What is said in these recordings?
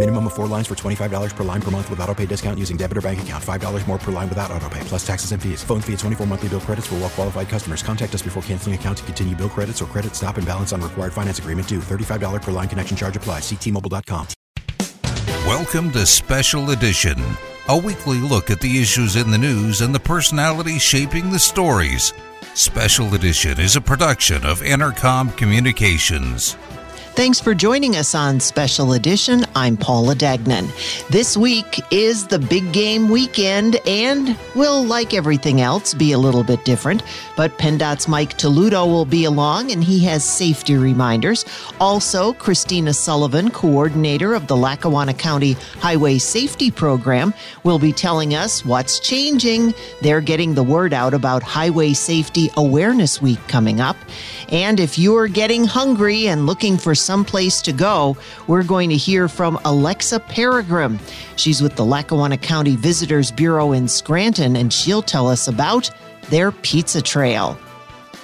Minimum of four lines for $25 per line per month with auto pay discount using debit or bank account. $5 more per line without auto pay, plus taxes and fees. Phone fee at 24 monthly bill credits for well qualified customers. Contact us before canceling account to continue bill credits or credit stop and balance on required finance agreement due. $35 per line connection charge applies. Ctmobile.com. Welcome to Special Edition, a weekly look at the issues in the news and the personalities shaping the stories. Special Edition is a production of Entercom Communications. Thanks for joining us on Special Edition. I'm Paula Dagnan. This week is the big game weekend and we'll like everything else, be a little bit different. But PennDOT's Mike Taluto will be along and he has safety reminders. Also, Christina Sullivan, coordinator of the Lackawanna County Highway Safety Program, will be telling us what's changing. They're getting the word out about Highway Safety Awareness Week coming up. And if you're getting hungry and looking for some place to go, we're going to hear from Alexa Peregrim. She's with the Lackawanna County Visitors Bureau in Scranton, and she'll tell us about their pizza trail.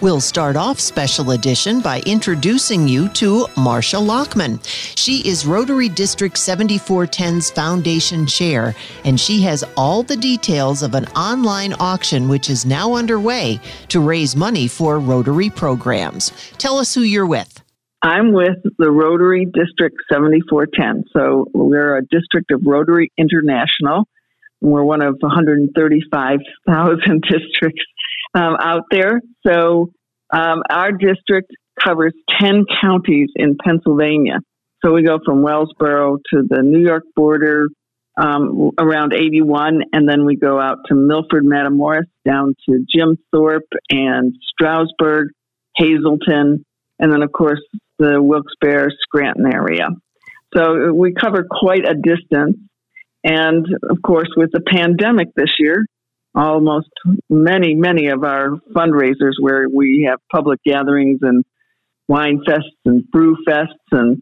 We'll start off special edition by introducing you to Marcia Loughman. She is Rotary District 7410's foundation chair, and she has all the details of an online auction which is now underway to raise money for Rotary programs. Tell us who you're with. I'm with the Rotary District 7410. So we're a district of Rotary International. We're one of 135,000 districts um, out there. So um, our district covers 10 counties in Pennsylvania. So we go from Wellsboro to the New York border um, around 81, and then we go out to Milford, Matamoras, down to Jim Thorpe and Stroudsburg, Hazleton, and then, of course, the Wilkes-Barre, Scranton area. So we cover quite a distance. And of course, with the pandemic this year, almost many, many of our fundraisers where we have public gatherings and wine fests and brew fests and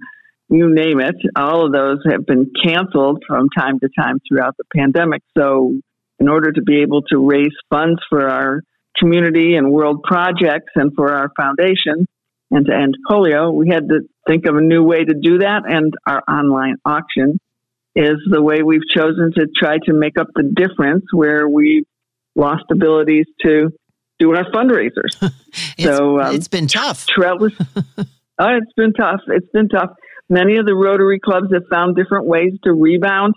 you name it, all of those have been canceled from time to time throughout the pandemic. So, in order to be able to raise funds for our community and world projects and for our foundation and to end polio, we had to think of a new way to do that. And our online auction is the way we've chosen to try to make up the difference where we've lost abilities to do our fundraisers. it's, so um, it's been tough. Trellis, oh, it's been tough. It's been tough. Many of the Rotary clubs have found different ways to rebound,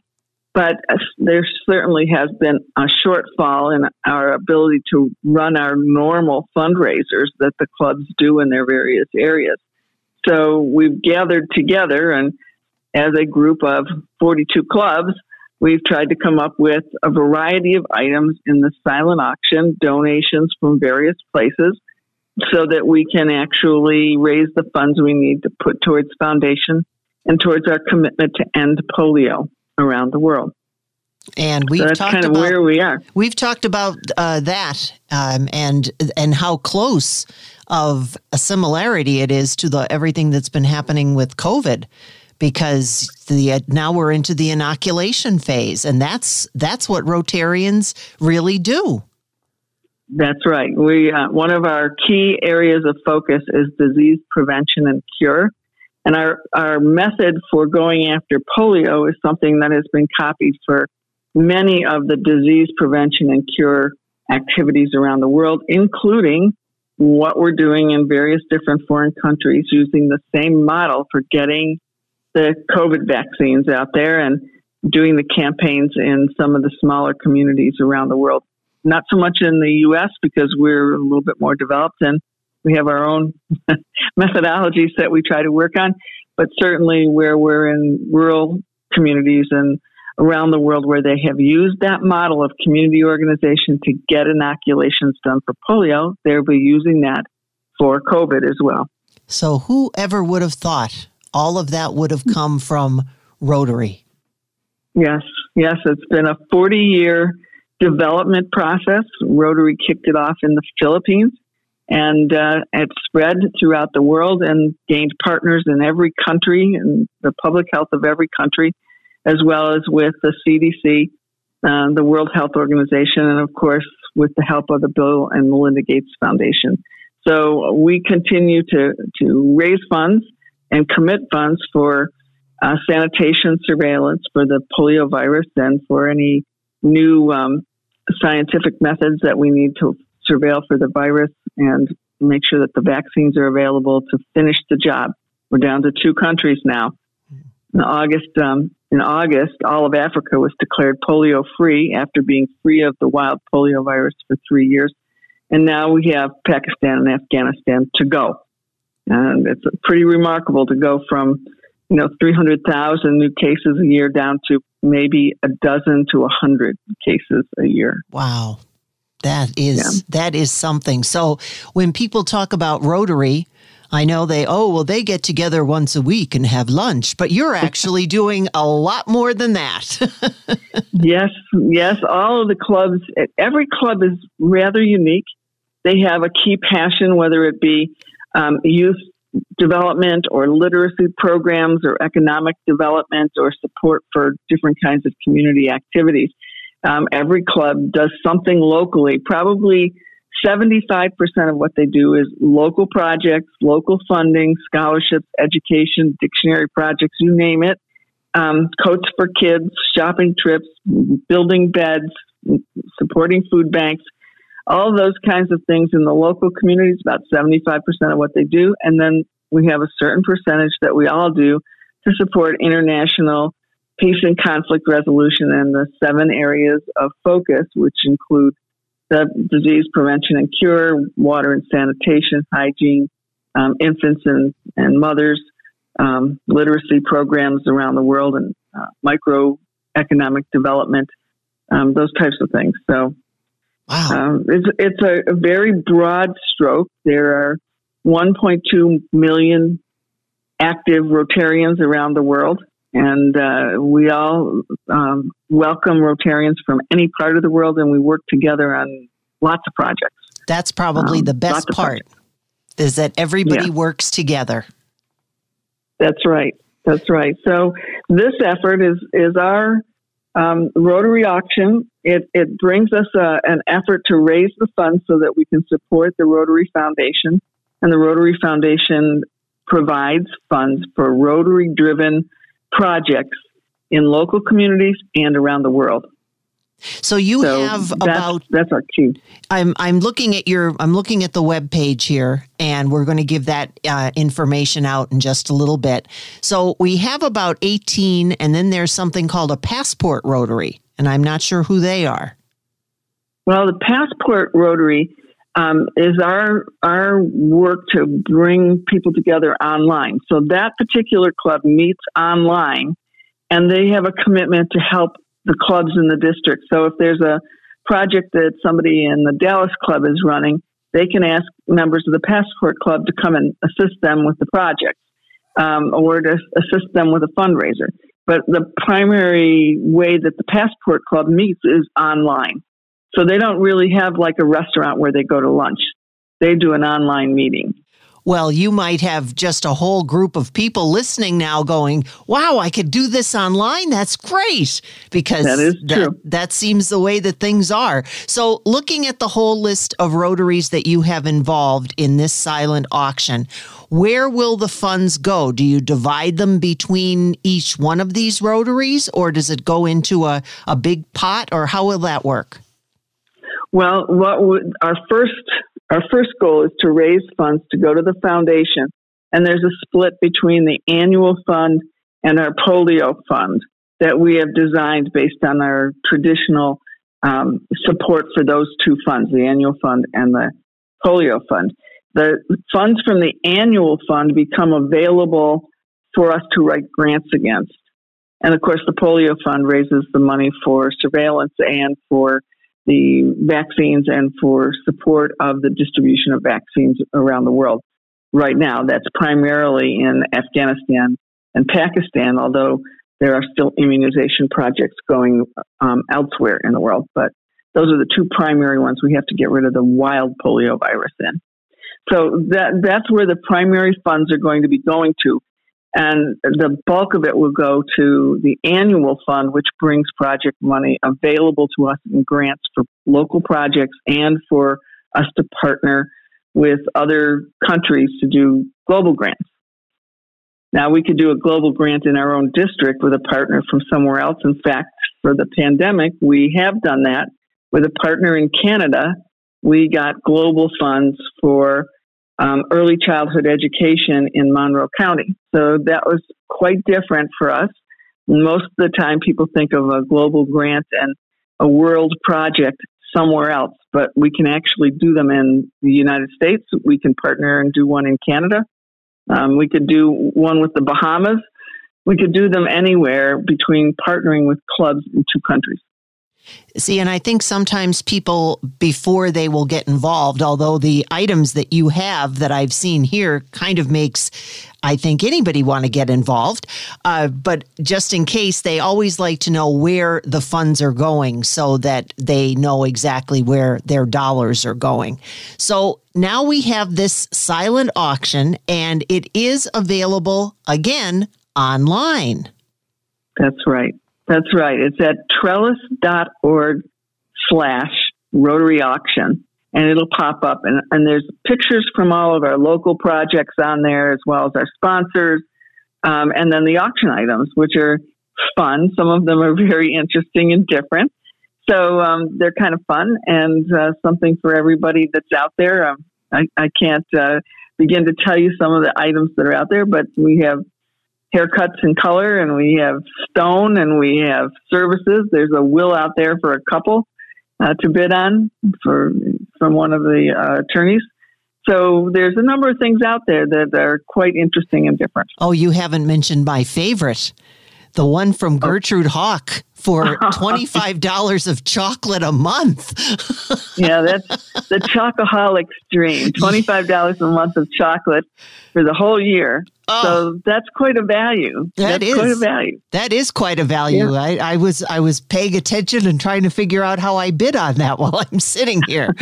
but there certainly has been a shortfall in our ability to run our normal fundraisers that the clubs do in their various areas. So we've gathered together and as a group of 42 clubs, we've tried to come up with a variety of items in the silent auction, donations from various places, so that we can actually raise the funds we need to put towards foundation and towards our commitment to end polio around the world. And we've so talked kind of about where we are. We've talked about uh, that um, and and how close of a similarity it is to the everything that's been happening with COVID because the now we're into the inoculation phase and that's that's what Rotarians really do. That's right. We uh, one of our key areas of focus is disease prevention and cure. And our, our method for going after polio is something that has been copied for many of the disease prevention and cure activities around the world, including what we're doing in various different foreign countries using the same model for getting the COVID vaccines out there and doing the campaigns in some of the smaller communities around the world. Not so much in the U.S. because we're a little bit more developed and we have our own methodologies that we try to work on, but certainly where we're in rural communities and around the world where they have used that model of community organization to get inoculations done for polio, they'll be using that for COVID as well. So, whoever would have thought all of that would have come from Rotary? Yes, yes, it's been a 40 year development process. Rotary kicked it off in the Philippines and uh, it spread throughout the world and gained partners in every country and the public health of every country, as well as with the CDC, uh, the World Health Organization, and of course with the help of the Bill and Melinda Gates Foundation. So we continue to to raise funds and commit funds for uh, sanitation surveillance for the polio virus and for any new um, scientific methods that we need to surveil for the virus and make sure that the vaccines are available to finish the job. We're down to two countries now. In August, um, in August, all of Africa was declared polio free after being free of the wild polio virus for three years. And now we have Pakistan and Afghanistan to go. And it's pretty remarkable to go from, you know, 300,000 new cases a year down to maybe a dozen to a hundred cases a year. Wow. That is yeah. that is something. So when people talk about Rotary, I know they oh well they get together once a week and have lunch, but you're actually doing a lot more than that. yes, yes, all of the clubs every club is rather unique. They have a key passion whether it be um, youth development or literacy programs or economic development or support for different kinds of community activities. Um, every club does something locally. Probably 75% of what they do is local projects, local funding, scholarships, education, dictionary projects, you name it. Um, coats for kids, shopping trips, building beds, supporting food banks all those kinds of things in the local communities, about 75% of what they do. And then we have a certain percentage that we all do to support international peace and conflict resolution and the seven areas of focus, which include the disease prevention and cure, water and sanitation, hygiene, um, infants and, and mothers, um, literacy programs around the world, and uh, microeconomic development, um, those types of things. So Wow. Um, it's it's a, a, very broad stroke. There are 1.2 million active Rotarians around the world, and uh, we all um, welcome Rotarians from any part of the world, and we work together on lots of projects. That's probably um, the best part, is that everybody yeah. works together. That's right. That's right. So this effort is is our um, Rotary auction, it, it brings us a, uh, an effort to raise the funds so that we can support the Rotary Foundation. And the Rotary Foundation provides funds for Rotary driven projects in local communities and around the world. So you so have that's, about that's our key. I'm I'm looking at your I'm looking at the web page here, and we're going to give that uh, information out in just a little bit. So we have about 18, and then there's something called a passport rotary, and I'm not sure who they are. Well, the passport rotary um, is our our work to bring people together online. So that particular club meets online, and they have a commitment to help the clubs in the district. So if there's a project that somebody in the Dallas club is running, they can ask members of the Passport Club to come and assist them with the project um, or to assist them with a fundraiser. But the primary way that the Passport Club meets is online. So they don't really have like a restaurant where they go to lunch. They do an online meeting. Well, you might have just a whole group of people listening now going, wow, I could do this online. That's great. Because that, is true. that, that seems the way that things are. So, looking at the whole list of rotaries that you have involved in this silent auction, where will the funds go? Do you divide them between each one of these rotaries or does it go into a, a big pot or how will that work? Well, what would, our first our first goal is to raise funds to go to the foundation, and there's a split between the annual fund and our polio fund that we have designed based on our traditional um, support for those two funds, the annual fund and the polio fund. The funds from the annual fund become available for us to write grants against. And of course, the polio fund raises the money for surveillance and for the vaccines and for support of the distribution of vaccines around the world. Right now, that's primarily in Afghanistan and Pakistan, although there are still immunization projects going um, elsewhere in the world. But those are the two primary ones we have to get rid of the wild polio virus in. So that that's where the primary funds are going to be going to. And the bulk of it will go to the annual fund, which brings project money available to us in grants for local projects and for us to partner with other countries to do global grants. Now, we could do a global grant in our own district with a partner from somewhere else. In fact, for the pandemic, we have done that with a partner in Canada. We got global funds for um, early childhood education in Monroe County. So that was quite different for us. Most of the time, people think of a global grant and a world project somewhere else, but we can actually do them in the United States. We can partner and do one in Canada. Um, we could do one with the Bahamas. We could do them anywhere between partnering with clubs in two countries. See, and I think sometimes people, before they will get involved, although the items that you have that I've seen here kind of makes, I think, anybody want to get involved. Uh, but just in case, they always like to know where the funds are going so that they know exactly where their dollars are going. So now we have this silent auction, and it is available again online. That's right. That's right. It's at trellis.org slash Rotary Auction, and it'll pop up. And, and there's pictures from all of our local projects on there, as well as our sponsors, um, and then the auction items, which are fun. Some of them are very interesting and different. So um, they're kind of fun and uh, something for everybody that's out there. Um, I, I, can't uh, begin to tell you some of the items that are out there, but we have haircuts and color, and we have stone, and we have services. There's a will out there for a couple uh, to bid on for from one of the uh, attorneys. So there's a number of things out there that are quite interesting and different. Oh, you haven't mentioned my favorite, the one from oh. Gertrude Hawk for $25 of chocolate a month. yeah, that's the chocoholic dream. $25 a month of chocolate for the whole year. Oh, so that's quite a value. That that's is, quite a value. That is quite a value. Yeah. I, I, was I was paying attention and trying to figure out how I bid on that while I'm sitting here.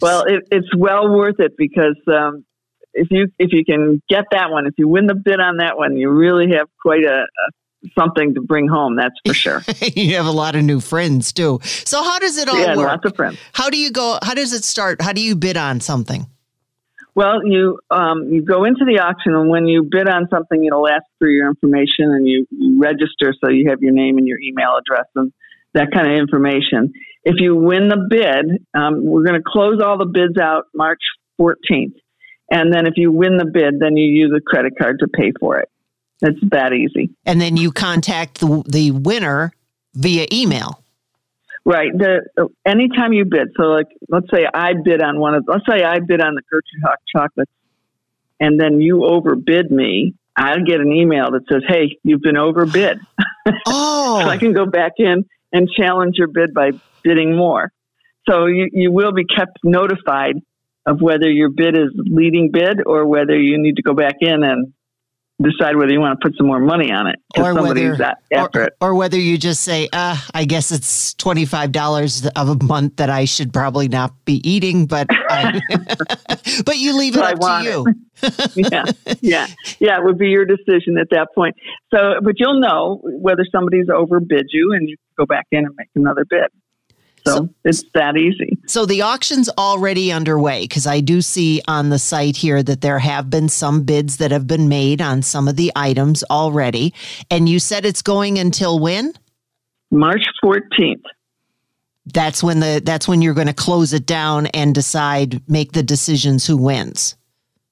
well, it, it's well worth it because um, if you if you can get that one, if you win the bid on that one, you really have quite a, a something to bring home. That's for sure. you have a lot of new friends too. So how does it all yeah, work? lots of friends. How do you go? How does it start? How do you bid on something? Well, you um, you go into the auction, and when you bid on something, it'll ask for your information, and you, you register so you have your name and your email address and that kind of information. If you win the bid, um, we're going to close all the bids out March 14th, and then if you win the bid, then you use a credit card to pay for it. It's that easy. And then you contact the the winner via email. Right. The anytime you bid, so like let's say I bid on one of let's say I bid on the Gertrude Hawk chocolates, and then you overbid me. I'll get an email that says, "Hey, you've been overbid." Oh, so I oh. can go back in and challenge your bid by bidding more. So you, you will be kept notified of whether your bid is leading bid or whether you need to go back in and decide whether you want to put some more money on it or whether, or, it. Or whether you just say, uh, I guess it's $25 of a month that I should probably not be eating, but I, but you leave it up to you. yeah, yeah, yeah. It would be your decision at that point. So, but you'll know whether somebody's overbid you, and you go back in and make another bid. So, so it's that easy. So the auction's already underway because I do see on the site here that there have been some bids that have been made on some of the items already. And you said it's going until when? March 14th. That's when the that's when you're going to close it down and decide make the decisions who wins.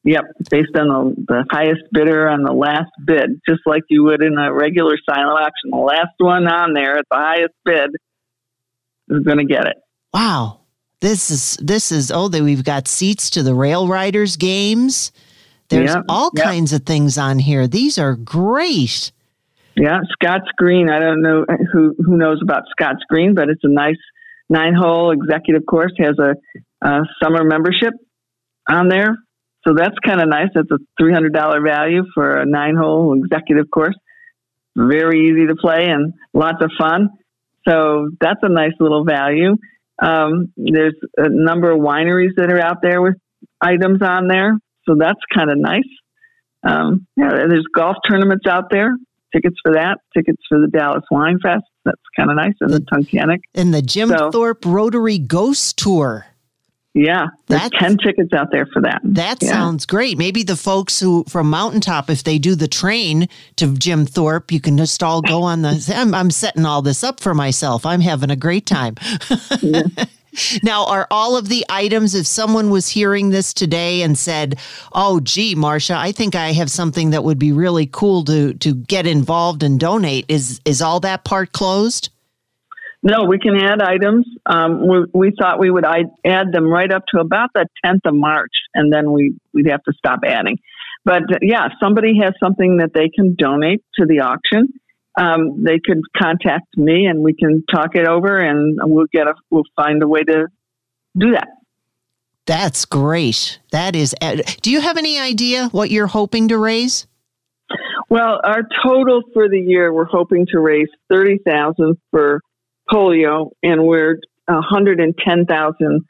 Yep, based on the, the highest bidder on the last bid, just like you would in a regular silent auction. The last one on there at the highest bid is going to get it. Wow. This is this is oh that we've got seats to the RailRiders games. There's all kinds of things on here. These are great. Yeah, Scotts Green. I don't know who who knows about Scotts Green, but it's a nice nine hole executive course. Has a, a summer membership on there, so that's kind of nice. That's a three hundred dollar value for a nine hole executive course. Very easy to play and lots of fun. So that's a nice little value. Um, there's a number of wineries that are out there with items on there, so that's kind of nice. Um, yeah, there's golf tournaments out there. Tickets for that. Tickets for the Dallas Wine Fest. That's kind of nice. And the, the Tunkhannock. And the Jim so, Thorpe Rotary Ghost Tour. Yeah, there's That's, 10 tickets out there for that. That yeah. sounds great. Maybe the folks who from Mountaintop, if they do the train to Jim Thorpe, you can just all go on the. I'm, I'm setting all this up for myself. I'm having a great time. yeah. Now, are all of the items, if someone was hearing this today and said, Oh, gee, Marcia, I think I have something that would be really cool to, to get involved and donate, is, is all that part closed? No, we can add items. Um, we, we, thought we would add them right up to about the 10th of March, and then we, we'd have to stop adding. But uh, yeah, somebody has something that they can donate to the auction. Um, they could contact me, and we can talk it over, and we'll get a we'll find a way to do that. That's great. That is. Uh, do you have any idea what you're hoping to raise? Well, our total for the year, we're hoping to raise thirty thousand for polio, and we're 110,000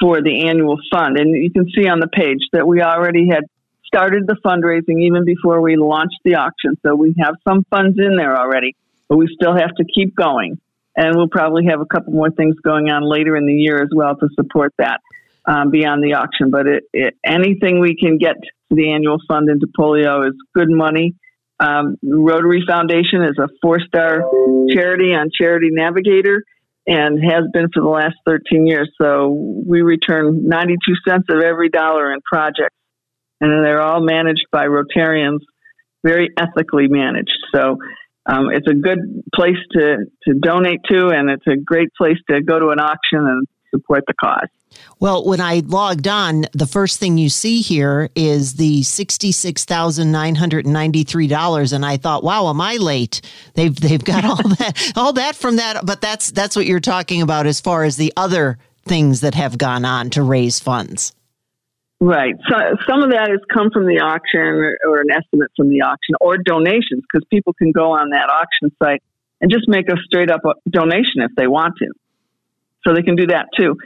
for the annual fund. And you can see on the page that we already had started the fundraising even before we launched the auction. So we have some funds in there already, but we still have to keep going. And we'll probably have a couple more things going on later in the year as well to support that um, beyond the auction. But it, it, anything we can get to the annual fund into polio is good money. Um, Rotary Foundation is a four star charity on Charity Navigator and has been for the last 13 years. So we return 92 cents of every dollar in projects, and they're all managed by Rotarians, very ethically managed. So um, it's a good place to, to donate to, and it's a great place to go to an auction and support the cause. Well, when I logged on, the first thing you see here is the sixty-six thousand nine hundred ninety-three dollars, and I thought, "Wow, am I late?" They've they've got all that all that from that, but that's that's what you're talking about as far as the other things that have gone on to raise funds. Right. So some of that has come from the auction or, or an estimate from the auction or donations because people can go on that auction site and just make a straight up uh, donation if they want to. So they can do that too.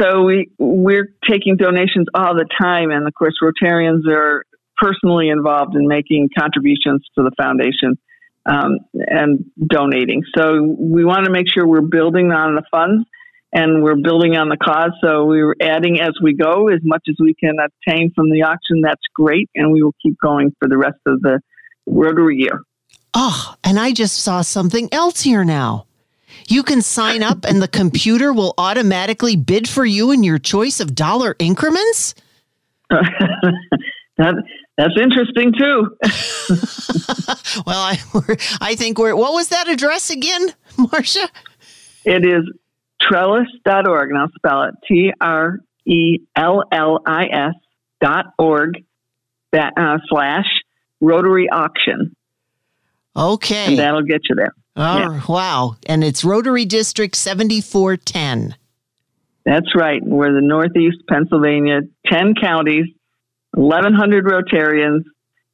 So we we're taking donations all the time, and of course, Rotarians are personally involved in making contributions to the foundation um, and donating. So we want to make sure we're building on the funds and we're building on the cause. So we're adding as we go as much as we can obtain from the auction. That's great, and we will keep going for the rest of the Rotary year. Oh, and I just saw something else here now. You can sign up and the computer will automatically bid for you in your choice of dollar increments? that, that's interesting too. well, I, I think we're, what was that address again, Marcia? It is trellis.org, and I'll spell it T R E L L I S dot org that, uh, slash rotary auction. Okay. And that'll get you there. Oh, yeah. wow. And it's Rotary District 7410. That's right. We're the Northeast Pennsylvania, 10 counties, 1,100 Rotarians,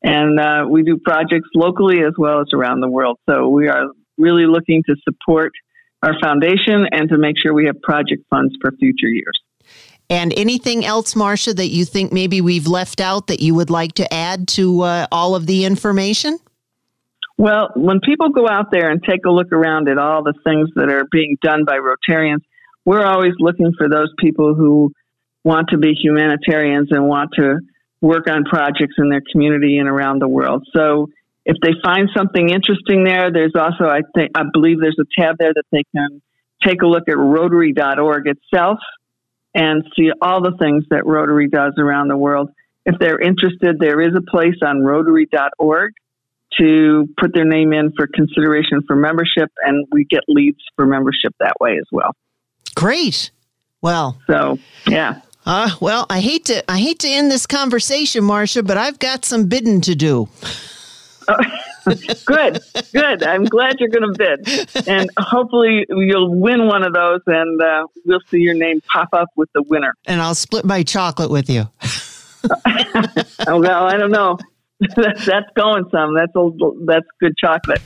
and uh, we do projects locally as well as around the world. So we are really looking to support our foundation and to make sure we have project funds for future years. And anything else, Marcia, that you think maybe we've left out that you would like to add to uh, all of the information? Well, when people go out there and take a look around at all the things that are being done by Rotarians, we're always looking for those people who want to be humanitarians and want to work on projects in their community and around the world. So if they find something interesting there, there's also, I think, I believe there's a tab there that they can take a look at Rotary.org itself and see all the things that Rotary does around the world. If they're interested, there is a place on Rotary.org to put their name in for consideration for membership, and we get leads for membership that way as well. Great. Well, so yeah. Uh, well, I hate to I hate to end this conversation, Marcia, but I've got some bidding to do. good, good. I'm glad you're going to bid, and hopefully you'll win one of those, and uh, we'll see your name pop up with the winner. And I'll split my chocolate with you. well, I don't know. that's, going some. That's a, that's good chocolate.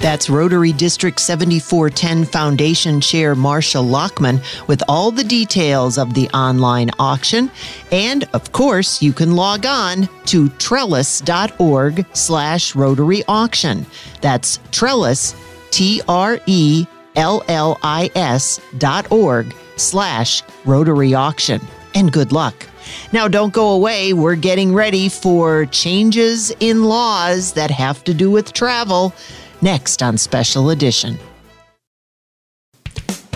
That's Rotary District 7410 Foundation Chair Marcia Loughman with all the details of the online auction. And of course, you can log on to trellis.org slash Rotary Auction. That's trellis, T R E L L I S dot org slash Rotary Auction. And good luck. Now, don't go away. We're getting ready for changes in laws that have to do with travel next on Special Edition.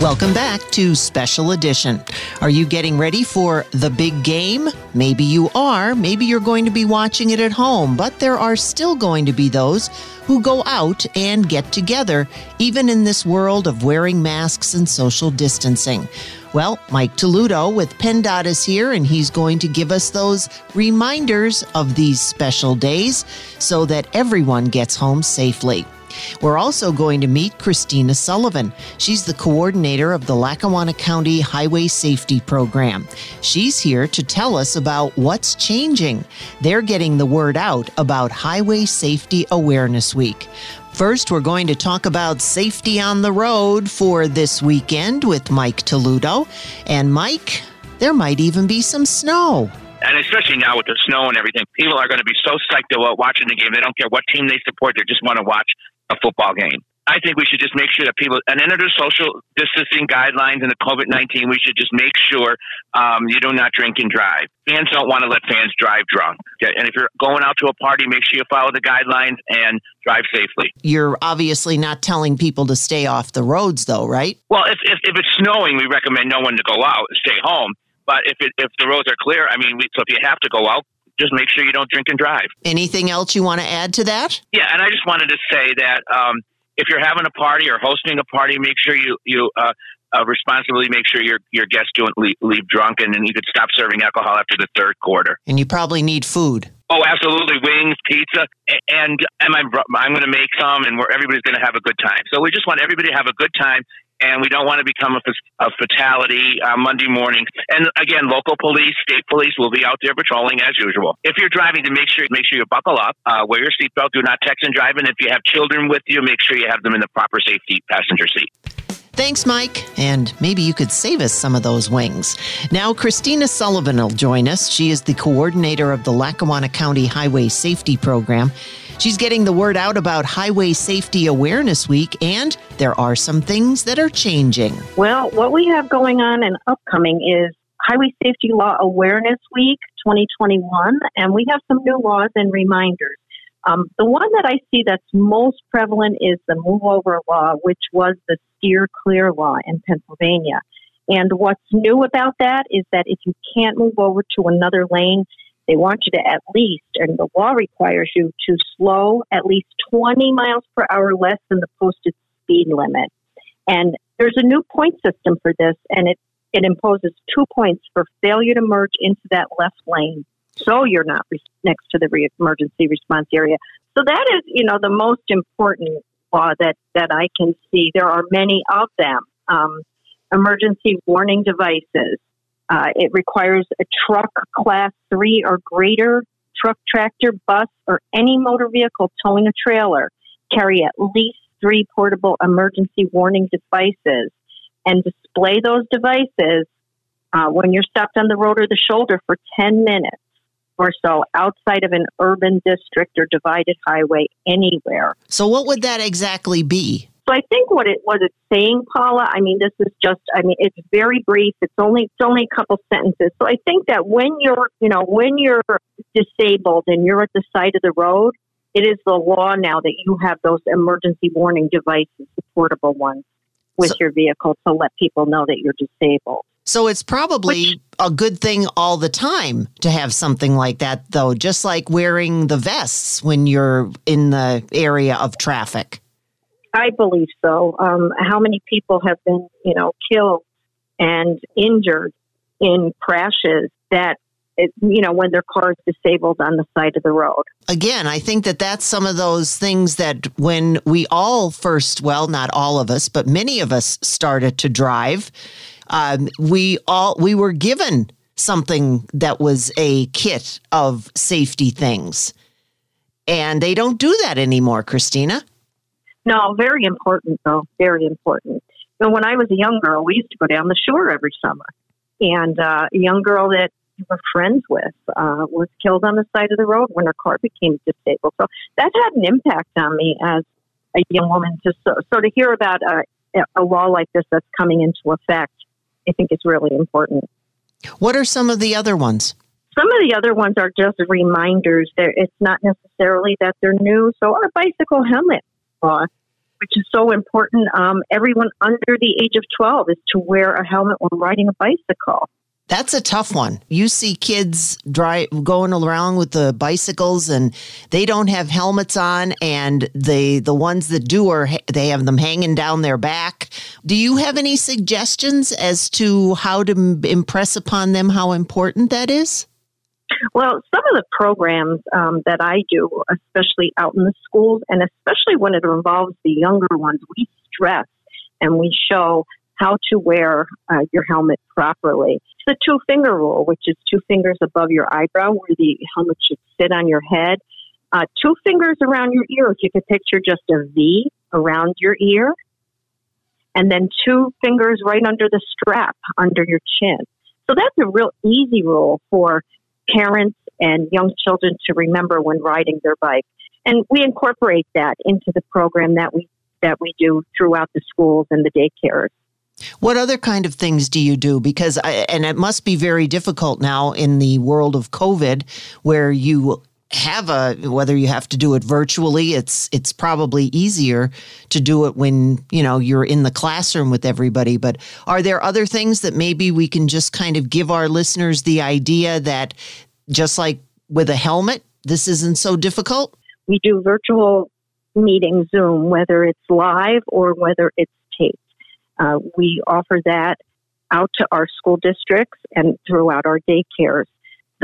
Welcome back to Special Edition. Are you getting ready for the big game? Maybe you are. Maybe you're going to be watching it at home, but there are still going to be those who go out and get together, even in this world of wearing masks and social distancing. Well, Mike Taluto with PennDOT is here, and he's going to give us those reminders of these special days so that everyone gets home safely. We're also going to meet Christina Sullivan. She's the coordinator of the Lackawanna County Highway Safety Program. She's here to tell us about what's changing. They're getting the word out about Highway Safety Awareness Week. First, we're going to talk about safety on the road for this weekend with Mike Taluto. And Mike, there might even be some snow and especially now with the snow and everything, people are going to be so psyched about watching the game. They don't care what team they support; they just want to watch a football game. I think we should just make sure that people, and under the social distancing guidelines and the COVID 19, we should just make sure um, you do not drink and drive. Fans don't want to let fans drive drunk. Okay? And if you're going out to a party, make sure you follow the guidelines and drive safely. You're obviously not telling people to stay off the roads, though, right? Well, if, if, if it's snowing, we recommend no one to go out, stay home. But if, it, if the roads are clear, I mean, we, so if you have to go out, just make sure you don't drink and drive. Anything else you want to add to that? Yeah, and I just wanted to say that um, if you're having a party or hosting a party, make sure you you uh, uh, responsibly make sure your your guests don't leave, leave drunk, and then you could stop serving alcohol after the third quarter. And you probably need food. Oh, absolutely, wings, pizza, and and I'm I'm going to make some, and where everybody's going to have a good time. So we just want everybody to have a good time and we don't want to become a, a fatality uh, Monday morning. And again, local police, state police will be out there patrolling as usual. If you're driving, to make sure make sure you buckle up, uh, wear your seatbelt, do not text and drive, and if you have children with you, make sure you have them in the proper safety passenger seat. Thanks, Mike. And maybe you could save us some of those wings. Now, Christina Sullivan will join us. She is the coordinator of the Lackawanna County Highway Safety Program. She's getting the word out about Highway Safety Awareness Week, and there are some things that are changing. Well, what we have going on and upcoming is Highway Safety Law Awareness Week 2021, and we have some new laws and reminders. Um, the one that I see that's most prevalent is the move over law, which was the steer clear law in Pennsylvania. And what's new about that is that if you can't move over to another lane, they want you to at least, and the law requires you to slow at least 20 miles per hour less than the posted speed limit. And there's a new point system for this, and it, it imposes two points for failure to merge into that left lane. So you're not re- next to the re- emergency response area. So that is, you know, the most important law that, that I can see. There are many of them. Um, emergency warning devices, uh, it requires a truck class three or greater, truck, tractor, bus, or any motor vehicle towing a trailer carry at least three portable emergency warning devices and display those devices uh, when you're stopped on the road or the shoulder for 10 minutes or so outside of an urban district or divided highway anywhere. So, what would that exactly be? So I think what it was it's saying, Paula. I mean, this is just. I mean, it's very brief. It's only it's only a couple sentences. So I think that when you're, you know, when you're disabled and you're at the side of the road, it is the law now that you have those emergency warning devices, the portable ones, with so, your vehicle to let people know that you're disabled. So it's probably Which, a good thing all the time to have something like that, though, just like wearing the vests when you're in the area of traffic. I believe so. Um, how many people have been, you know, killed and injured in crashes that it, you know, when their car is disabled on the side of the road. Again, I think that that's some of those things that when we all first, well, not all of us, but many of us started to drive, um, we all we were given something that was a kit of safety things, and they don't do that anymore, Christina. No, very important though. Very important. Know, when I was a young girl, we used to go down the shore every summer, and uh, a young girl that we were friends with uh, was killed on the side of the road when her car became disabled. So that had an impact on me as a young woman. To so, so to hear about a, a law like this that's coming into effect, I think is really important. What are some of the other ones? Some of the other ones are just reminders. There, it's not necessarily that they're new. So our bicycle helmet law, which is so important, um, everyone under the age of 12 is to wear a helmet when riding a bicycle. That's a tough one. You see kids drive going around with the bicycles and they don't have helmets on and they the ones that do are they have them hanging down their back. Do you have any suggestions as to how to impress upon them how important that is? Well, some of the programs um, that I do, especially out in the schools, and especially when it involves the younger ones, we stress and we show how to wear uh, your helmet properly. The two finger rule, which is two fingers above your eyebrow where the helmet should sit on your head, uh, two fingers around your ear. If you could picture just a V around your ear, and then two fingers right under the strap under your chin. So that's a real easy rule for parents and young children to remember when riding their bike. And we incorporate that into the program that we that we do throughout the schools and the daycares. What other kind of things do you do? Because, I, and it must be very difficult now in the world of COVID where you have a whether you have to do it virtually it's it's probably easier to do it when you know you're in the classroom with everybody. But are there other things that maybe we can just kind of give our listeners the idea that just like with a helmet this isn't so difficult? We do virtual meetings zoom whether it's live or whether it's taped. Uh, we offer that out to our school districts and throughout our daycares.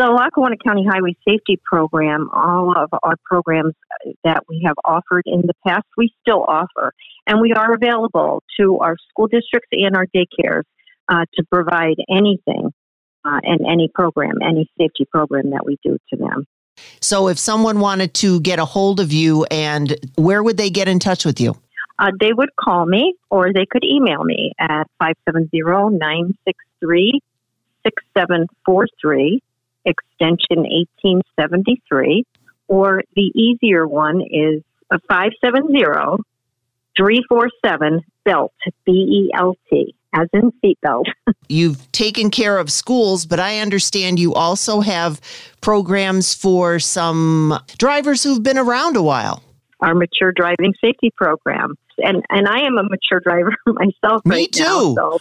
The Lackawanna County Highway Safety Program, all of our programs that we have offered in the past, we still offer. And we are available to our school districts and our daycares uh, to provide anything uh, and any program, any safety program that we do to them. So, if someone wanted to get a hold of you, and where would they get in touch with you? uh, they would call me or they could email me at 570-963-6743, extension 1873, or the easier one is 570-347-BELT, B-E-L-T as in seatbelt. You've taken care of schools, but I understand you also have programs for some drivers who've been around a while. Our mature driving safety program and and I am a mature driver myself Me right too. now. So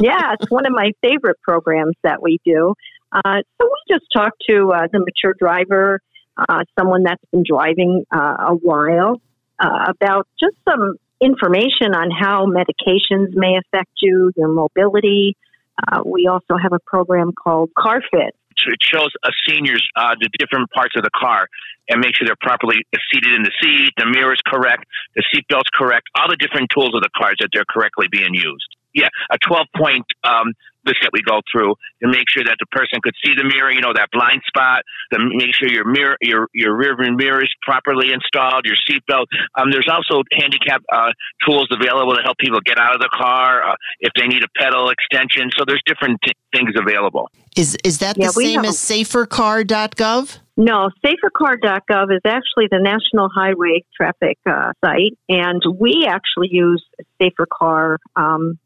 yeah, it's one of my favorite programs that we do. Uh, so we just talk to uh, the mature driver, uh, someone that's been driving uh, a while, uh, about just some information on how medications may affect you, your mobility. We also have a program called CarFit, it shows a seniors the different parts of the car and make sure they're properly seated in the seat, the mirror's correct, the seatbelt's correct, all the different tools of the cars that they're correctly being used. Yeah, a 12 point um, list that we go through to make sure that the person could see the mirror, you know, that blind spot, to make sure your mirror, your your rear view mirror is properly installed, your seatbelt. Um, there's also handicap uh, tools available to help people get out of the car uh, if they need a pedal extension. So there's different t- things available. Is is that yeah, the same as safercar.gov? No, safercar.gov is actually the National Highway Traffic uh, site, and we actually use safercar.gov. Um,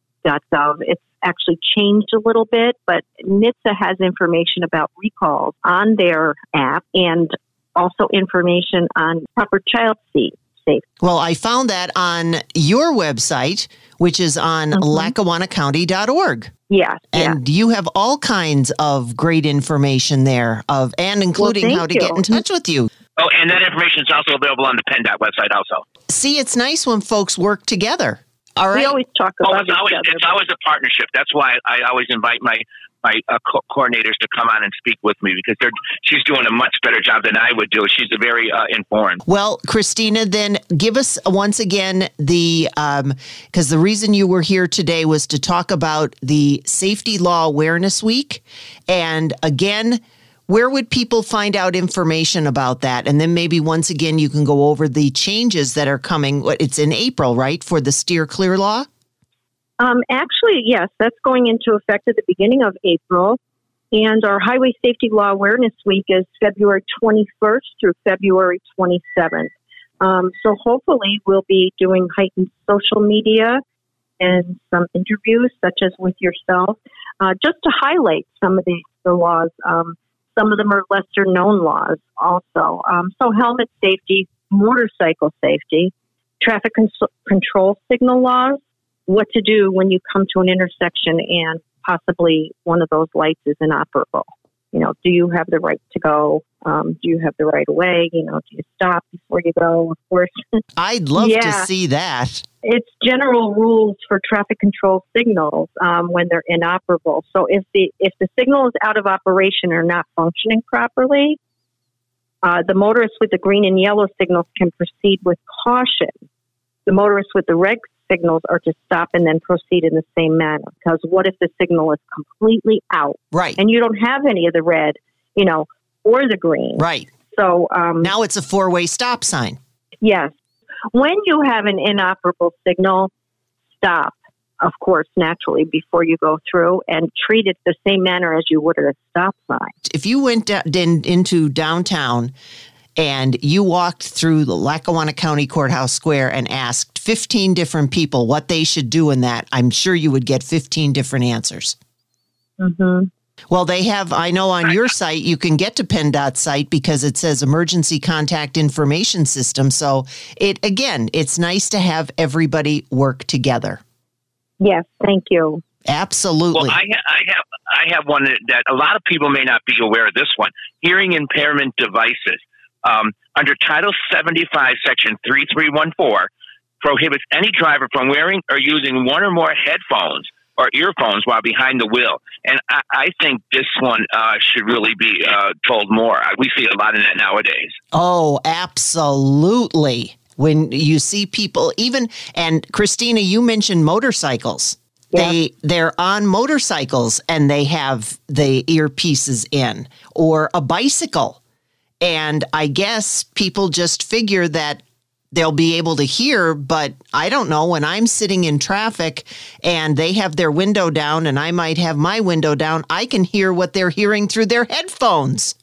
it's actually changed a little bit, but NHTSA has information about recalls on their app and also information on proper child seat safety. Well, I found that on your website, which is on mm-hmm. lackawannacounty.org. Yes. And you have all kinds of great information there of and including well, how to you. get in touch with you. Oh, and that information is also available on the PennDOT website also. See, it's nice when folks work together. All right. We always talk about oh, it's always, other. It's always a partnership. That's why I always invite my my uh, co- coordinators to come on and speak with me because they're she's doing a much better job than I would do. She's a very uh, informed. Well, Christina, then give us once again the because the reason you were here today was to talk about the Safety Law Awareness Week, and again. Where would people find out information about that? And then maybe once again, you can go over the changes that are coming. It's in April, right, for the steer clear law? Um, actually, yes, that's going into effect at the beginning of April. And our Highway Safety Law Awareness Week is February 21st through February 27th. Um, so hopefully, we'll be doing heightened social media and some interviews, such as with yourself, uh, just to highlight some of these the laws. Um, some of them are lesser known laws, also. Um, so helmet safety, motorcycle safety, traffic cons- control signal laws, what to do when you come to an intersection and possibly one of those lights is inoperable. You know, do you have the right to go? Um, do you have the right of way? You know, do you stop before you go? Of course. I'd love yeah. to see that. It's general rules for traffic control signals um, when they're inoperable. So if the if the signal is out of operation or not functioning properly, uh, the motorists with the green and yellow signals can proceed with caution. The motorists with the red signals are to stop and then proceed in the same manner. Because what if the signal is completely out? Right. And you don't have any of the red, you know, or the green. Right. So um, now it's a four way stop sign. Yes. When you have an inoperable signal, stop, of course, naturally before you go through and treat it the same manner as you would at a stop sign. If you went in, into downtown, and you walked through the Lackawanna County Courthouse Square and asked 15 different people what they should do in that, I'm sure you would get 15 different answers. Mm-hmm. Well, they have, I know on your site, you can get to PennDOT site because it says emergency contact information system. So it, again, it's nice to have everybody work together. Yes, thank you. Absolutely. Well, I, I have I have one that a lot of people may not be aware of. This one, hearing impairment devices um, under Title 75, Section 3314, prohibits any driver from wearing or using one or more headphones or earphones while behind the wheel. And I, I think this one uh, should really be uh, told more. We see a lot of that nowadays. Oh, absolutely. When you see people, even, and Christina, you mentioned motorcycles. Yeah. They they're on motorcycles and they have the earpieces in, or a bicycle and I guess people just figure that they'll be able to hear, but I don't know when I'm sitting in traffic and they have their window down and I might have my window down, I can hear what they're hearing through their headphones.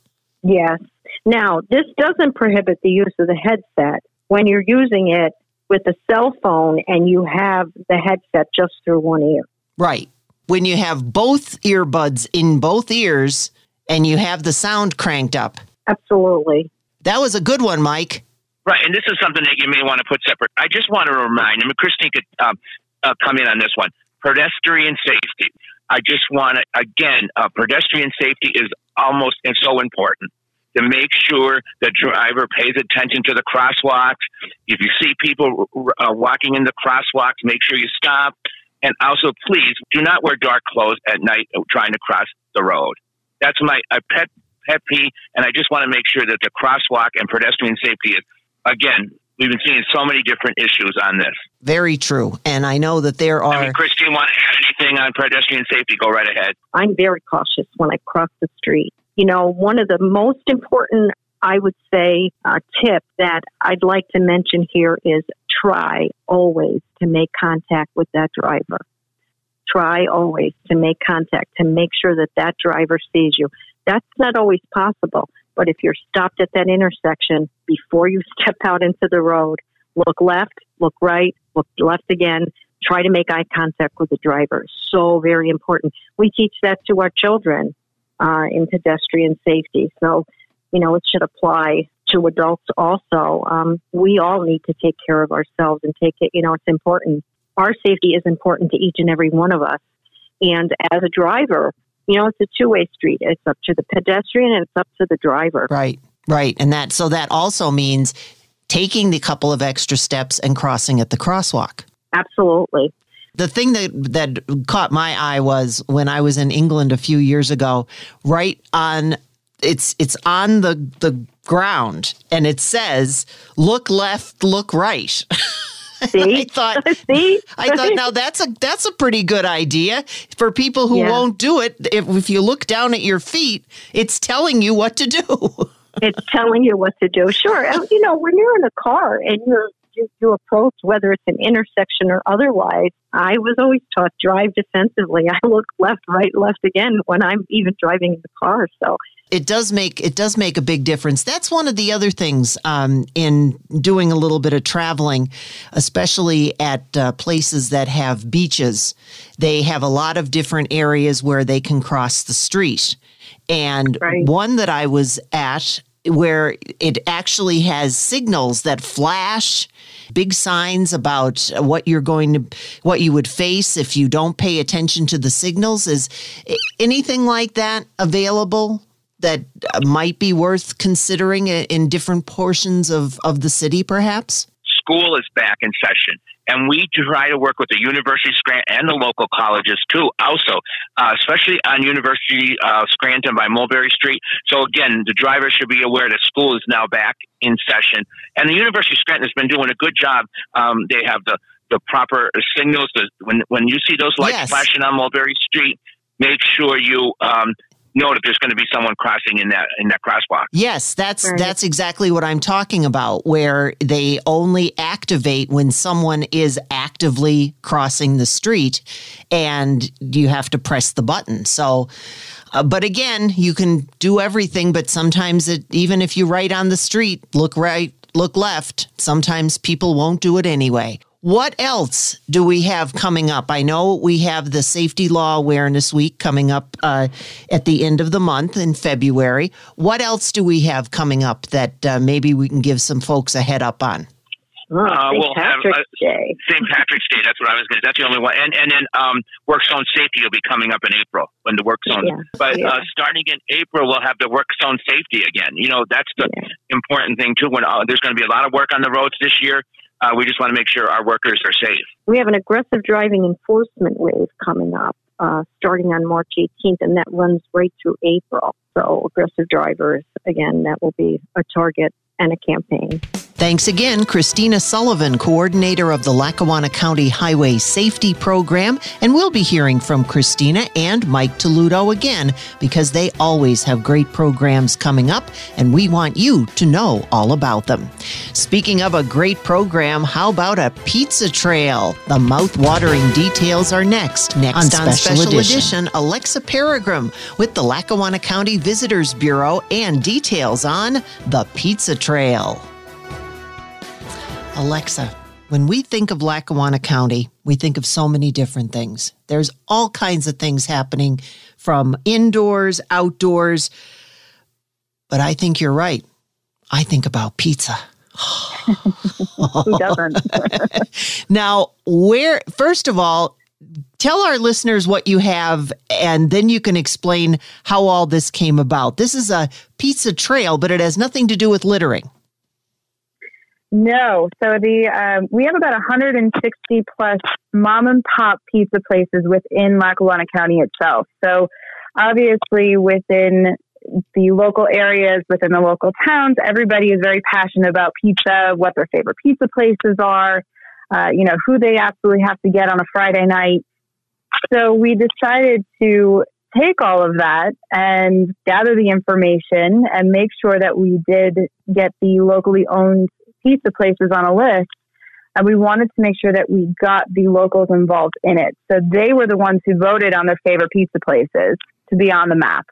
Yes. Now, this doesn't prohibit the use of the headset when you're using it with a cell phone and you have the headset just through one ear. Right. When you have both earbuds in both ears and you have the sound cranked up. Absolutely. That was a good one, Mike. Right, and this is something that you may want to put separate. I just want to remind, I mean, Christine could um, uh, come in on this one. Pedestrian safety. I just want to, again, uh, pedestrian safety is almost and so important to make sure the driver pays attention to the crosswalks. If you see people uh, walking in the crosswalks, make sure you stop. And also, please do not wear dark clothes at night trying to cross the road. That's my pet pet peeve, and I just want to make sure that the crosswalk and pedestrian safety is, again, we've been seeing so many different issues on this. Very true. And I know that there are. I mean, Christine, want to add anything on pedestrian safety? Go right ahead. I'm very cautious when I cross the street. You know, one of the most important, I would say, uh, tip that I'd like to mention here is try always to make contact with that driver. Try always to make contact to make sure that that driver sees you. That's not always possible. But if you're stopped at that intersection before you step out into the road, look left, look right, look left again, try to make eye contact with the driver. So very important. We teach that to our children uh, in pedestrian safety. So, you know, it should apply to adults also. Um, we all need to take care of ourselves and take it, you know, it's important. Our safety is important to each and every one of us. And as a driver, you know, it's a two way street. It's up to the pedestrian and it's up to the driver. Right, right. And that, so that also means taking the couple of extra steps and crossing at the crosswalk. Absolutely. The thing that that caught my eye was when I was in England a few years ago, right on it's it's on the the ground and it says look left, look right. See? I thought See? I thought now that's a that's a pretty good idea for people who Yeah. won't do it. If, if you look down at your feet, it's telling you what to do. it's telling you what to do. Sure, and, you know when you're in a car and you're you, you approach whether it's an intersection or otherwise. I was always taught drive defensively. I look left, right, left again when I'm even driving in the car. So it does make it does make a big difference. That's one of the other things um, in doing a little bit of traveling, especially at uh, places that have beaches. They have a lot of different areas where they can cross the street, and one that I was at where it actually has signals that flash big signs about what you're going to what you would face if you don't pay attention to the signals is anything like that available that uh, might be worth considering in different portions of, of the city perhaps school is back in session. And we try to work with the University of Scranton and the local colleges too, also, uh, especially on University of Scranton by Mulberry Street. So again, the driver should be aware that school is now back in session. And the University of Scranton has been doing a good job. Um, they have the, the proper signals. The, when, when you see those lights Yes. flashing on Mulberry Street, make sure you um, know that there's going to be someone crossing in that in that crosswalk. Yes, that's that's exactly what I'm talking about where they only activate when someone is actively crossing the street and you have to press the button. So uh, but again, you can do everything but sometimes it even if you write on the street, look right, look left, sometimes people won't do it anyway. What else do we have coming up? I know we have the Safety Law Awareness Week coming up uh, at the end of the month in February. What else do we have coming up that uh, maybe we can give some folks a head up on? Uh, St. we'll have Patrick's uh, Day. St. Patrick's Day. That's what I was going to. That's the only one. And and then um, work zone safety will be coming up in April when the work zone. Yeah. But Yeah. uh, starting in April, we'll have the work zone safety again. You know, that's the important thing too. When uh, there's going to be a lot of work on the roads this year, uh, we just want to make sure our workers are safe. we have an aggressive driving enforcement wave coming up, uh, starting on March 18th, and that runs right through April. So aggressive drivers, again, that will be a target and a campaign. Thanks again, Christina Sullivan, coordinator of the Lackawanna County Highway Safety Program. And we'll be hearing from Christina and Mike Taluto again because they always have great programs coming up, and we want you to know all about them. Speaking of a great program, how about a pizza trail? The mouth-watering details are next. Next on, Special, Edition, Alexa Peregrim with the Lackawanna County Visitors Bureau and details on the pizza trail. Alexa, when we think of Lackawanna County, we think of so many different things. There's all kinds of things happening from indoors, outdoors. But I think you're right. I think about pizza. Who doesn't? Now, where, first of all, tell our listeners what you have, and then you can explain how all this came about. This is a pizza trail, but it has nothing to do with littering. No. So the um, we have about 160 plus mom and pop pizza places within Lackawanna County itself. So obviously within the local areas, within the local towns, everybody is very passionate about pizza, what their favorite pizza places are, uh, you know, who they absolutely have to get on a Friday night. So we decided to take all of that and gather the information and make sure that we did get the locally owned pizza places on a list. And we wanted to make sure that we got the locals involved in it. So they were the ones who voted on their favorite pizza places to be on the map.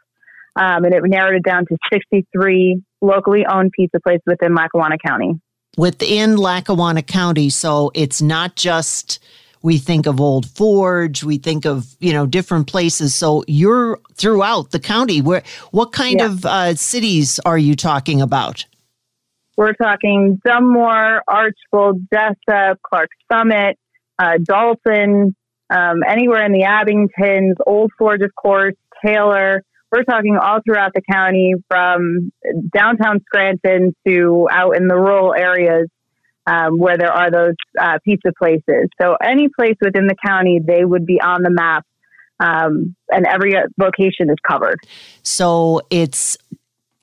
Um, and it narrowed it down to 63 locally owned pizza places within Lackawanna County. within Lackawanna County. So it's not just we think of Old Forge, we think of you know different places. So you're throughout the county. Where what kind Yeah. of uh, cities are you talking about? We're talking Dunmore, Archbald, Jessup, Clark Summit, uh, Dalton, um, anywhere in the Abingtons, Old Forge, of course, Taylor. We're talking all throughout the county from downtown Scranton to out in the rural areas. um, where there are those uh, pizza places. So any place within the county, they would be on the map, um, and every location is covered. So it's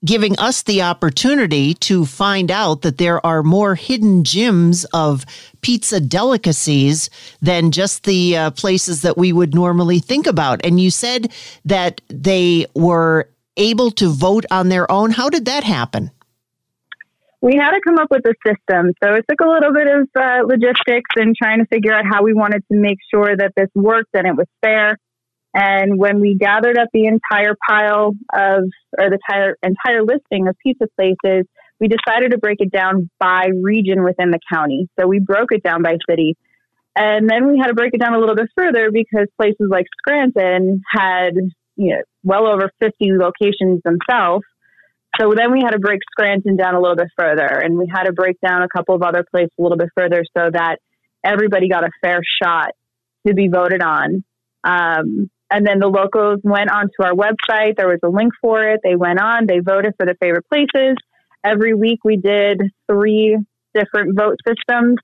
giving us the opportunity to find out that there are more hidden gems of pizza delicacies than just the uh, places that we would normally think about. And you said that they were able to vote on their own. How did that happen? We had to come up with a system. So it took a little bit of uh, logistics and trying to figure out how we wanted to make sure that this worked and it was fair. And when we gathered up the entire pile of, or the entire, entire listing of pizza places, we decided to break it down by region within the county. So we broke it down by city. And then we had to break it down a little bit further because places like Scranton had, you know, well over 50 locations themselves. So then we had to break Scranton down a little bit further and we had to break down a couple of other places a little bit further so that everybody got a fair shot to be voted on. Um, and then the locals went onto our website. There was a link for it. They went on, they voted for their favorite places. Every week we did three different vote systems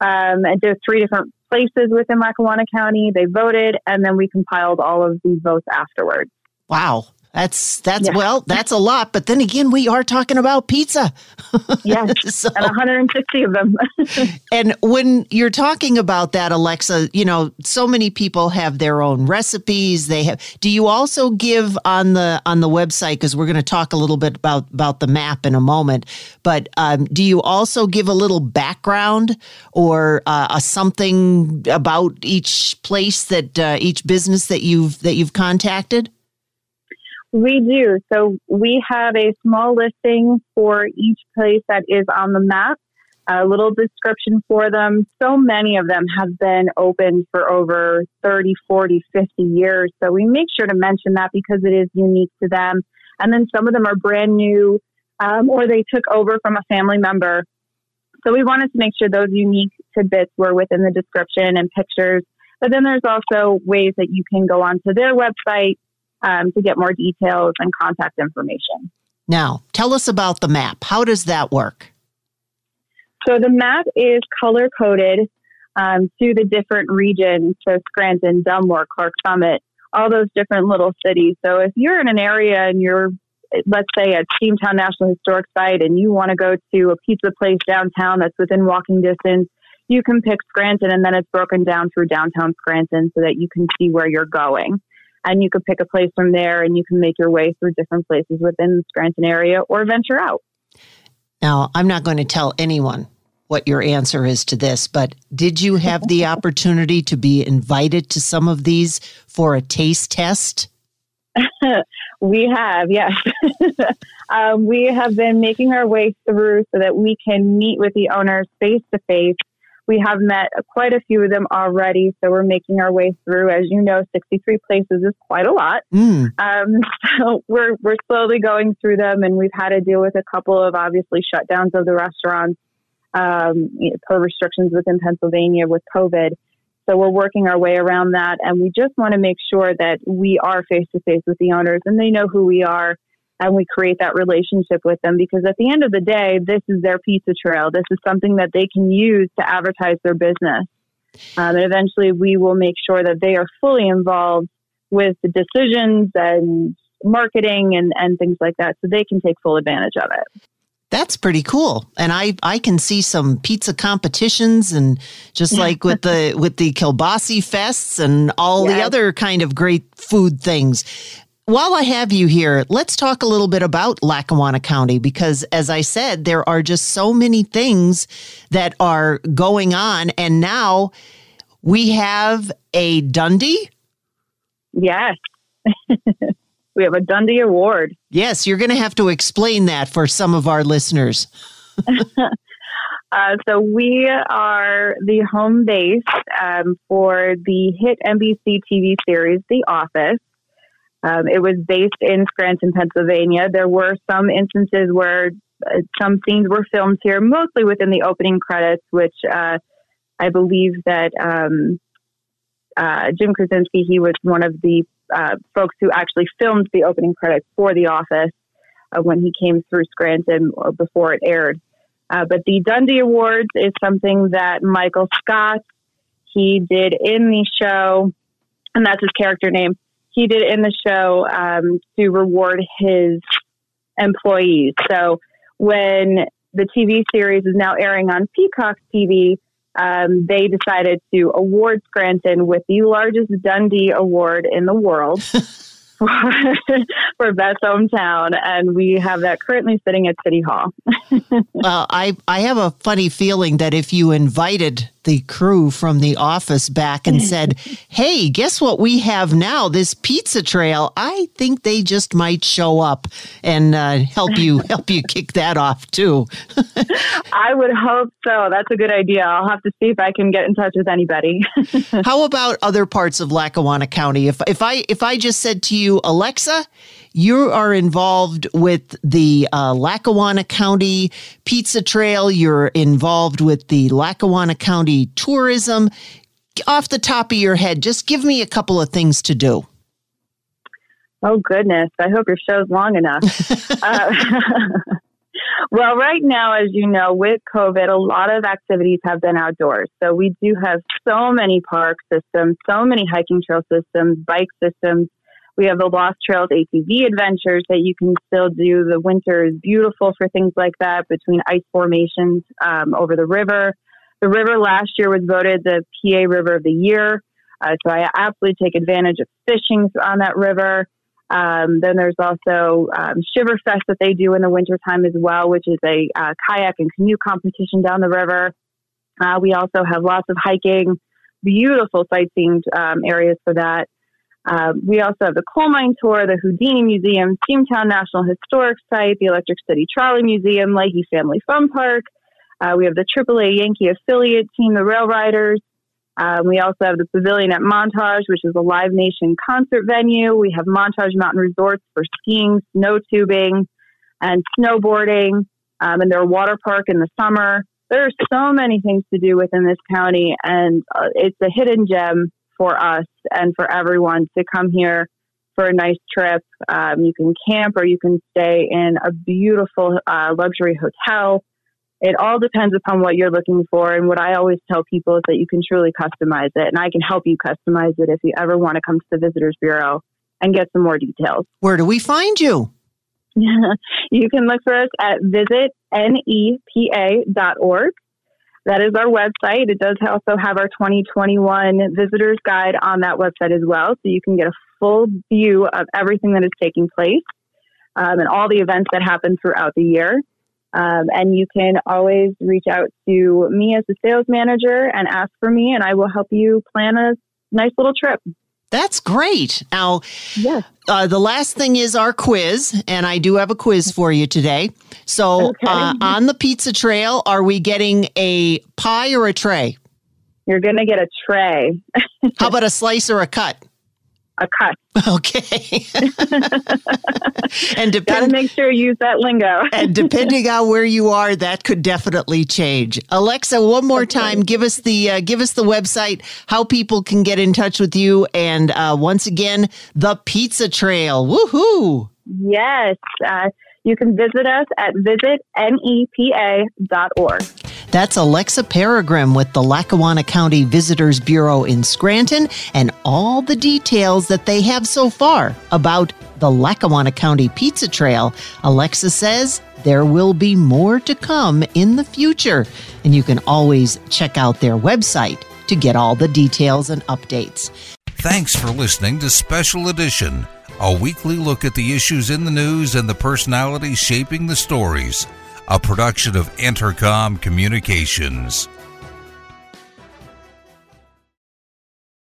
um, and did three different places within Lackawanna County. They voted, and then we compiled all of these votes afterwards. Wow. That's that's yeah. well, that's a lot. But then again, we are talking about pizza. yes, so, and 160 of them. and when you're talking about that, Alexa, you know, so many people have their own recipes. They have. Do you also give on the on the website? Because we're going to talk a little bit about about the map in a moment. But um, do you also give a little background or uh, a something about each place that uh, each business that you've that you've contacted? We do. So we have a small listing for each place that is on the map, a little description for them. So many of them have been open for over 30, 40, 50 years. So we make sure to mention that because it is unique to them. And then some of them are brand new um, or they took over from a family member. So we wanted to make sure those unique tidbits were within the description and pictures. But then there's also ways that you can go onto their website um, to get more details and contact information. Now, tell us about the map. How does that work? So the map is color coded um, to the different regions, so Scranton, Dunmore, Clark Summit, all those different little cities. So if you're in an area and you're, let's say, at Steamtown National Historic Site and you want to go to a pizza place downtown that's within walking distance, you can pick Scranton and then it's broken down through downtown Scranton so that you can see where you're going and you could pick a place from there and you can make your way through different places within the Scranton area or venture out. Now, I'm not going to tell anyone what your answer is to this, but did you have the opportunity to be invited to some of these for a taste test? we have, yes. um, we have been making our way through so that we can meet with the owners face to face we have met quite a few of them already, so we're making our way through. As you know, 63 places is quite a lot. Mm. Um, so we're we're slowly going through them, and we've had to deal with a couple of obviously shutdowns of the restaurants um, per restrictions within Pennsylvania with COVID. So we're working our way around that, and we just want to make sure that we are face to face with the owners, and they know who we are and we create that relationship with them because at the end of the day, this is their pizza trail. This is something that they can use to advertise their business. Um, and eventually, we will make sure that they are fully involved with the decisions and marketing and, and things like that so they can take full advantage of it. That's pretty cool. And I, I can see some pizza competitions and just like with the with the kielbasi fests and all yes. the other kind of great food things while I have you here, let's talk a little bit about Lackawanna County because, as I said, there are just so many things that are going on. And now we have a Dundee. Yes. we have a Dundee Award. Yes, you're going to have to explain that for some of our listeners. Uh, so we are the home base um, for the hit NBC TV series The Office. Um, it was based in Scranton, Pennsylvania. There were some instances where uh, some scenes were filmed here, mostly within the opening credits, which uh, I believe that um, uh, Jim Krasinski, he was one of the uh, folks who actually filmed the opening credits for The Office uh, when he came through Scranton before it aired. Uh, but the Dundee Awards is something that Michael Scott he did in the show, and that's his character name. He did in the show um, to reward his employees. So when the TV series is now airing on Peacock TV, um, they decided to award Scranton with the largest Dundee Award in the world. for, for best hometown, and we have that currently sitting at City Hall. well, I I have a funny feeling that if you invited the crew from the office back and said, Hey, guess what we have now? This pizza trail. I think they just might show up and uh, help you help you kick that off too. I would hope so. That's a good idea. I'll have to see if I can get in touch with anybody. How about other parts of Lackawanna County? If if I if I just said to you, Alexa, you are involved with the uh, Lackawanna County Pizza Trail. You're involved with the Lackawanna County Tourism. Off the top of your head, just give me a couple of things to do. Oh, goodness. I hope your show's long enough. uh, well, right now, as you know, with COVID, a lot of activities have been outdoors. So we do have so many park systems, so many hiking trail systems, bike systems, we have the Lost Trails ATV adventures that you can still do. The winter is beautiful for things like that between ice formations um, over the river. The river last year was voted the PA River of the Year. Uh, so I absolutely take advantage of fishing on that river. Um, then there's also um, Shiver Fest that they do in the wintertime as well, which is a uh, kayak and canoe competition down the river. Uh, we also have lots of hiking, beautiful sightseeing um, areas for that. Uh, we also have the coal mine tour, the Houdini Museum, Steamtown National Historic Site, the Electric City Trolley Museum, Lahey Family Fun Park. Uh, we have the AAA Yankee affiliate team, the RailRiders. Um, we also have the Pavilion at Montage, which is a Live Nation concert venue. We have Montage Mountain Resorts for skiing, snow tubing, and snowboarding. Um, and their water park in the summer. There are so many things to do within this county, and uh, it's a hidden gem for us and for everyone to come here for a nice trip. Um, you can camp or you can stay in a beautiful uh, luxury hotel. It all depends upon what you're looking for. And what I always tell people is that you can truly customize it. And I can help you customize it if you ever want to come to the Visitors Bureau and get some more details. Where do we find you? you can look for us at visitnepa.org. That is our website. It does also have our 2021 visitors guide on that website as well. So you can get a full view of everything that is taking place um, and all the events that happen throughout the year. Um, and you can always reach out to me as the sales manager and ask for me, and I will help you plan a nice little trip. That's great. Now, yes. Uh, the last thing is our quiz, and I do have a quiz for you today. So, okay. uh, on the pizza trail, are we getting a pie or a tray? You're going to get a tray. How about a slice or a cut? A cut. Okay. and depend- gotta make sure you use that lingo. and depending on where you are, that could definitely change. Alexa, one more okay. time, give us the uh, give us the website, how people can get in touch with you, and uh, once again, the Pizza Trail. Woohoo! Yes. Uh, you can visit us at visitnepa.org. That's Alexa Peregrim with the Lackawanna County Visitors Bureau in Scranton and all the details that they have so far about the Lackawanna County Pizza Trail. Alexa says there will be more to come in the future, and you can always check out their website to get all the details and updates. Thanks for listening to Special Edition a weekly look at the issues in the news and the personalities shaping the stories, a production of Entercom Communications.